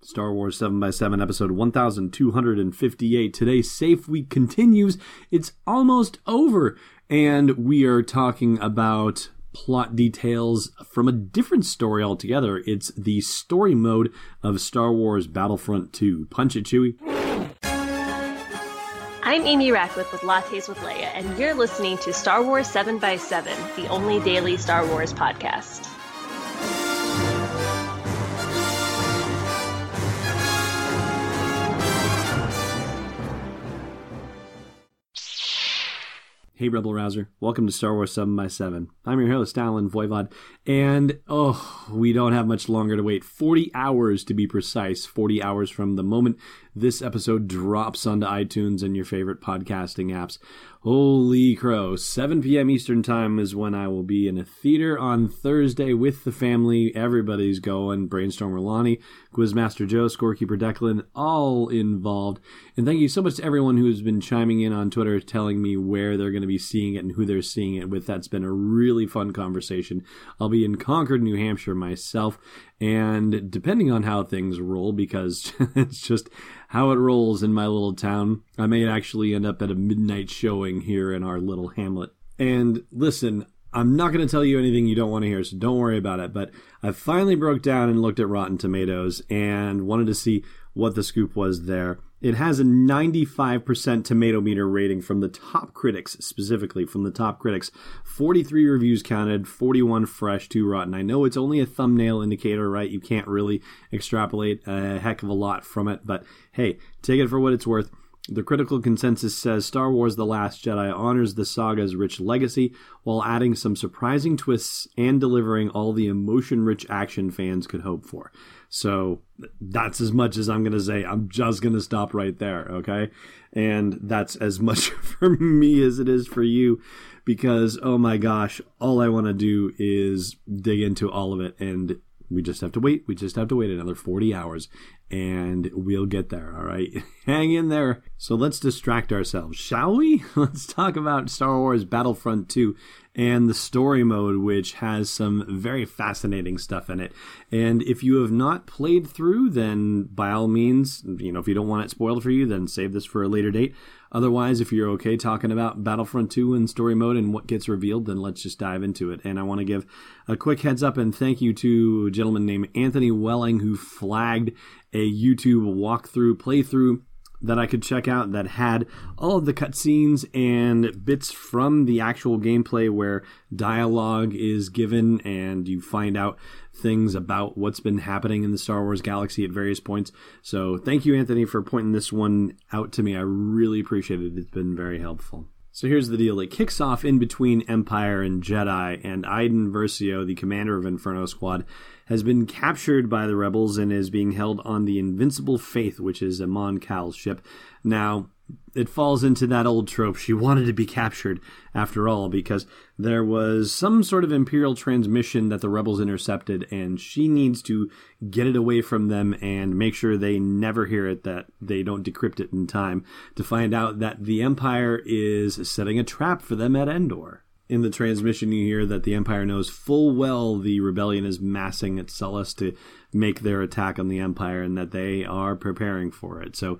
Star Wars 7x7, episode 1258. Today's Safe Week continues. It's almost over, and we are talking about plot details from a different story altogether. It's the story mode of Star Wars Battlefront 2. Punch it, Chewie. I'm Amy Ratcliffe with Lattes with Leia, and you're listening to Star Wars 7x7, the only daily Star Wars podcast. Hey, Rebel Rouser. Welcome to Star Wars 7 by 7 I'm your host, Allen Voivod. And, oh, we don't have much longer to wait. 40 hours to be precise. 40 hours from the moment this episode drops onto iTunes and your favorite podcasting apps. Holy crow. 7 p.m. Eastern Time is when I will be in a theater on Thursday with the family. Everybody's going. Brainstormer Lonnie, Quizmaster Joe, Scorekeeper Declan, all involved. And thank you so much to everyone who has been chiming in on Twitter telling me where they're going to be seeing it and who they're seeing it with. That's been a really fun conversation. I'll be in Concord, New Hampshire myself. And depending on how things roll, because it's just how it rolls in my little town, I may actually end up at a midnight showing here in our little hamlet. And listen, I'm not going to tell you anything you don't want to hear, so don't worry about it. But I finally broke down and looked at Rotten Tomatoes and wanted to see what the scoop was there. It has a 95% tomato meter rating from the top critics, specifically from the top critics. 43 reviews counted, 41 fresh, 2 rotten. I know it's only a thumbnail indicator, right? You can't really extrapolate a heck of a lot from it, but hey, take it for what it's worth. The critical consensus says Star Wars The Last Jedi honors the saga's rich legacy while adding some surprising twists and delivering all the emotion rich action fans could hope for. So that's as much as I'm going to say. I'm just going to stop right there, okay? And that's as much for me as it is for you because, oh my gosh, all I want to do is dig into all of it. And we just have to wait. We just have to wait another 40 hours and we'll get there. All right. Hang in there. So let's distract ourselves, shall we? Let's talk about Star Wars Battlefront 2 and the story mode, which has some very fascinating stuff in it. And if you have not played through, then by all means, you know, if you don't want it spoiled for you, then save this for a later date. Otherwise, if you're okay talking about Battlefront 2 and story mode and what gets revealed, then let's just dive into it. And I want to give a quick heads up and thank you to a gentleman named Anthony Welling who flagged a YouTube walkthrough playthrough that I could check out that had all of the cutscenes and bits from the actual gameplay where dialogue is given and you find out things about what's been happening in the Star Wars galaxy at various points. So thank you, Anthony, for pointing this one out to me. I really appreciate it. It's been very helpful. So here's the deal. It kicks off in between Empire and Jedi, and Iden Versio, the commander of Inferno Squad, has been captured by the rebels and is being held on the Invincible Faith, which is a Mon Cal ship. Now, it falls into that old trope. She wanted to be captured after all because there was some sort of Imperial transmission that the rebels intercepted, and she needs to get it away from them and make sure they never hear it, that they don't decrypt it in time to find out that the Empire is setting a trap for them at Endor in the transmission you hear that the Empire knows full well the rebellion is massing at Sullust to make their attack on the Empire and that they are preparing for it. So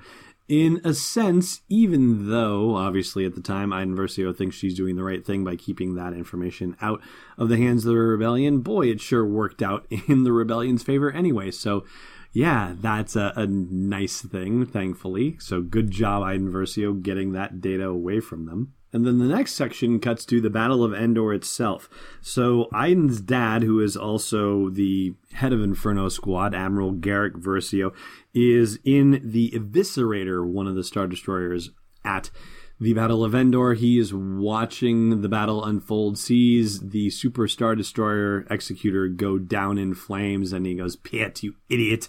in a sense, even though obviously at the time Iden Versio thinks she's doing the right thing by keeping that information out of the hands of the rebellion, boy, it sure worked out in the rebellion's favor anyway. So yeah, that's a, a nice thing, thankfully. So good job, Iden Versio, getting that data away from them. And then the next section cuts to the Battle of Endor itself. So Iden's dad, who is also the head of Inferno Squad, Admiral Garrick Versio, is in the Eviscerator, one of the Star Destroyers, at the Battle of Endor. He is watching the battle unfold, sees the Super Star Destroyer Executor go down in flames, and he goes, Piett, you idiot.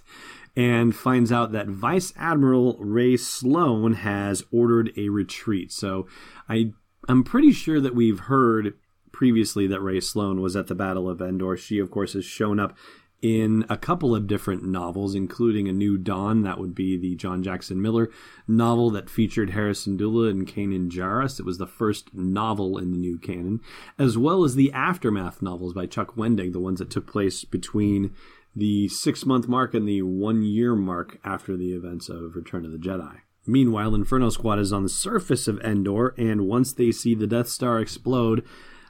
and finds out that Vice Admiral Rae Sloane has ordered a retreat. So I I'm pretty sure that we've heard previously that Rae Sloane was at the Battle of Endor. She, of course, has shown up in a couple of different novels, including A New Dawn. That would be the John Jackson Miller novel that featured Hera Syndulla and Kanan Jarrus. It was the first novel in the new canon, as well as the Aftermath novels by Chuck Wendig, the ones that took place between the six month mark and the one year mark after the events of Return of the Jedi. Meanwhile, Inferno Squad is on the surface of Endor, and once they see the Death Star explode,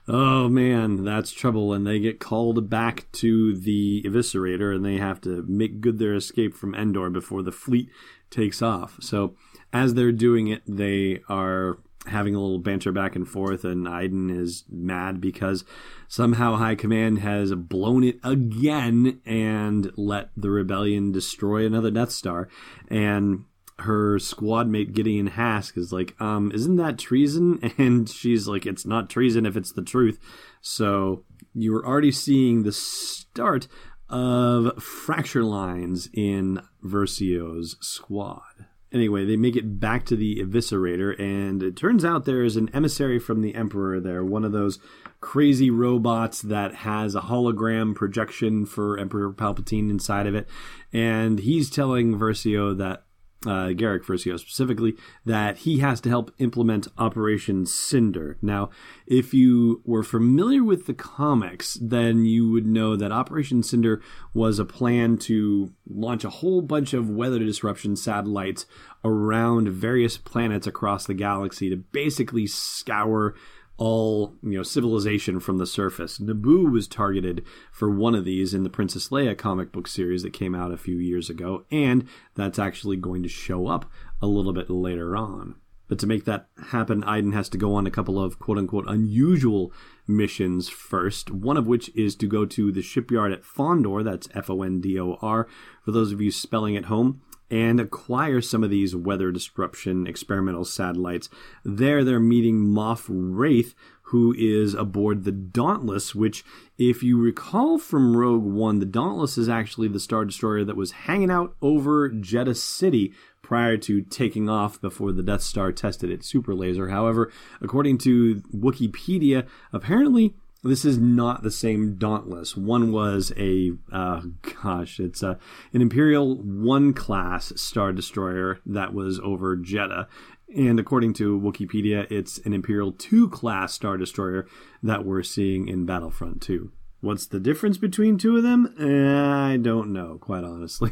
oh man, that's trouble. And they get called back to the Eviscerator and they have to make good their escape from Endor before the fleet takes off. So as they're doing it, they are having a little banter back and forth, and Iden is mad because somehow High Command has blown it again and let the rebellion destroy another Death Star. And her squad mate Gideon Hask is like, um, isn't that treason? And she's like, it's not treason if it's the truth. So you were already seeing the start of fracture lines in Versio's squad. Anyway, they make it back to the Eviscerator, and it turns out there is an emissary from the Emperor there, one of those crazy robots that has a hologram projection for Emperor Palpatine inside of it. And he's telling Versio that uh, Garrick Versio specifically, that he has to help implement Operation Cinder. Now, if you were familiar with the comics, then you would know that Operation Cinder was a plan to launch a whole bunch of weather disruption satellites around various planets across the galaxy to basically scour all you know civilization from the surface. Naboo was targeted for one of these in the Princess Leia comic book series that came out a few years ago, and that's actually going to show up a little bit later on. But to make that happen, Iden has to go on a couple of quote unquote unusual missions first, one of which is to go to the shipyard at Fondor, that's F O N D O R, for those of you spelling at home, and acquire some of these weather disruption experimental satellites. There, they're meeting Moff Wraith, who is aboard the Dauntless, which, if you recall from Rogue One, the Dauntless is actually the Star Destroyer that was hanging out over Jedha City prior to taking off before the Death Star tested its super laser. However, according to Wikipedia, apparently this is not the same Dauntless. One was a uh, gosh, it's a an Imperial One class star destroyer that was over Jedha. and according to Wikipedia, it's an Imperial Two class star destroyer that we're seeing in Battlefront Two. What's the difference between two of them? I don't know, quite honestly.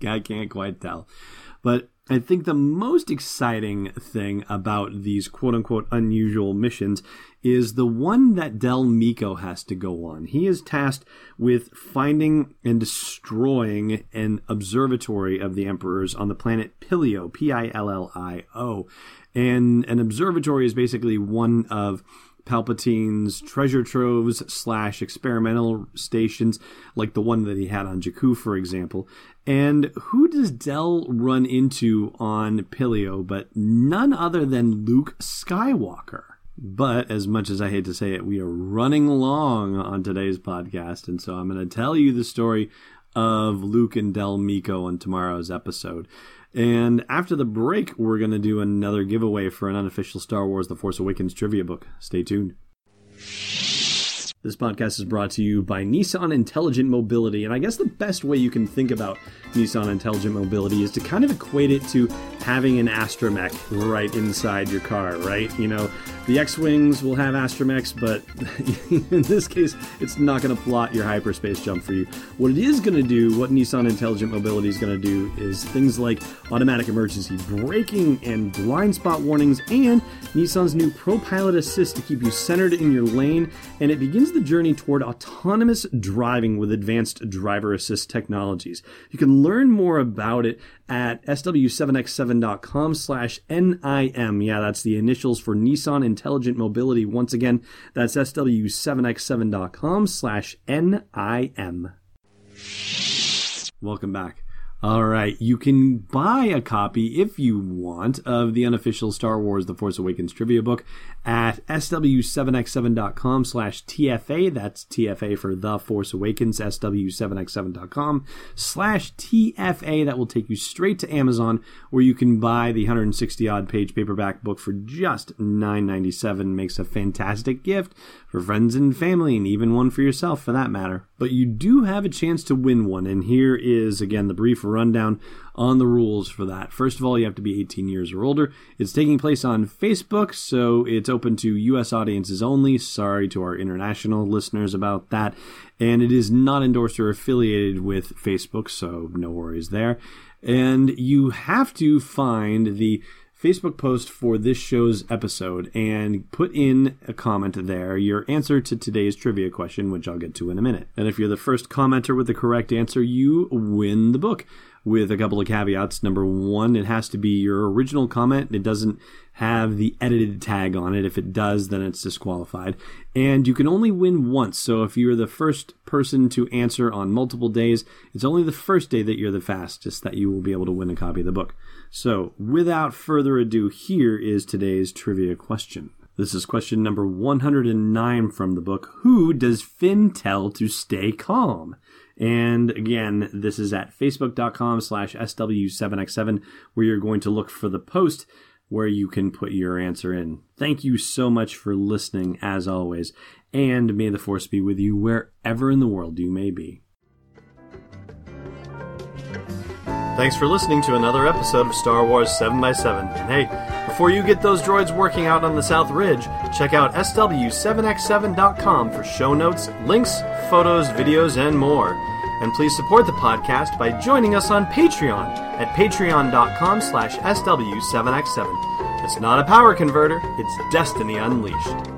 I can't quite tell. But I think the most exciting thing about these quote unquote unusual missions is the one that Del Meeko has to go on. He is tasked with finding and destroying an observatory of the emperors on the planet Pillio, P I L L I O. And an observatory is basically one of Palpatine's treasure troves slash experimental stations, like the one that he had on Jakku, for example. And who does Del run into on Pillio but none other than Luke Skywalker? But as much as I hate to say it, we are running long on today's podcast, and so I'm going to tell you the story of Luke and Del Meeko on tomorrow's episode. And after the break, we're going to do another giveaway for an unofficial Star Wars The Force Awakens trivia book. Stay tuned. This podcast is brought to you by Nissan Intelligent Mobility. And I guess the best way you can think about Nissan Intelligent Mobility is to kind of equate it to having an astromech right inside your car, right? You know, the X Wings will have astromechs, but in this case, it's not going to plot your hyperspace jump for you. What it is going to do, what Nissan Intelligent Mobility is going to do, is things like automatic emergency braking and blind spot warnings, and Nissan's new Pro Pilot Assist to keep you centered in your lane. And it begins the journey toward autonomous driving with advanced driver assist technologies. You can learn more about it at sw7x7.com slash NIM. Yeah, that's the initials for Nissan Intelligent Mobility. Once again, that's sw7x7.com slash NIM. Welcome back. All right, you can buy a copy if you want of the unofficial Star Wars The Force Awakens trivia book at sw7x7.com slash TFA. That's TFA for The Force Awakens, sw7x7.com slash TFA. That will take you straight to Amazon where you can buy the 160 odd page paperback book for just $9.97. Makes a fantastic gift for friends and family and even one for yourself for that matter. But you do have a chance to win one, and here is again the brief rundown on the rules for that. First of all, you have to be 18 years or older. It's taking place on Facebook, so it's open to US audiences only. Sorry to our international listeners about that. And it is not endorsed or affiliated with Facebook, so no worries there. And you have to find the Facebook post for this show's episode and put in a comment there your answer to today's trivia question, which I'll get to in a minute. And if you're the first commenter with the correct answer, you win the book with a couple of caveats. Number one, it has to be your original comment. It doesn't have the edited tag on it. If it does, then it's disqualified. And you can only win once. So if you're the first person to answer on multiple days, it's only the first day that you're the fastest that you will be able to win a copy of the book. So without further ado, here is today's trivia question. This is question number 109 from the book Who Does Finn Tell to Stay Calm? And again, this is at facebook.com slash SW7x7, where you're going to look for the post where you can put your answer in. Thank you so much for listening, as always, and may the force be with you wherever in the world you may be. Thanks for listening to another episode of Star Wars 7x7. And hey, before you get those droids working out on the South Ridge, check out SW7x7.com for show notes, links, photos, videos, and more. And please support the podcast by joining us on Patreon at patreon.com slash SW7x7. It's not a power converter, it's destiny unleashed.